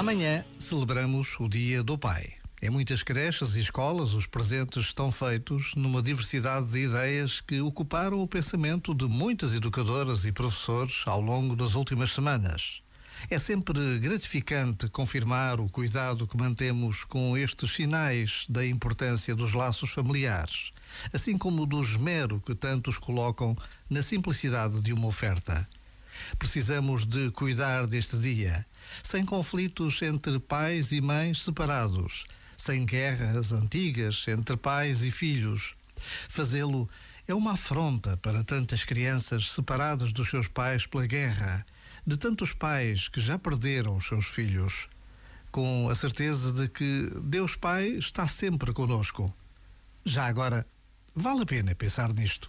Amanhã celebramos o Dia do Pai. Em muitas creches e escolas, os presentes estão feitos numa diversidade de ideias que ocuparam o pensamento de muitas educadoras e professores ao longo das últimas semanas. É sempre gratificante confirmar o cuidado que mantemos com estes sinais da importância dos laços familiares, assim como do esmero que tantos colocam na simplicidade de uma oferta. Precisamos de cuidar deste dia, sem conflitos entre pais e mães separados, sem guerras antigas entre pais e filhos. Fazê-lo é uma afronta para tantas crianças separadas dos seus pais pela guerra, de tantos pais que já perderam os seus filhos, com a certeza de que Deus Pai está sempre conosco. Já agora, vale a pena pensar nisto.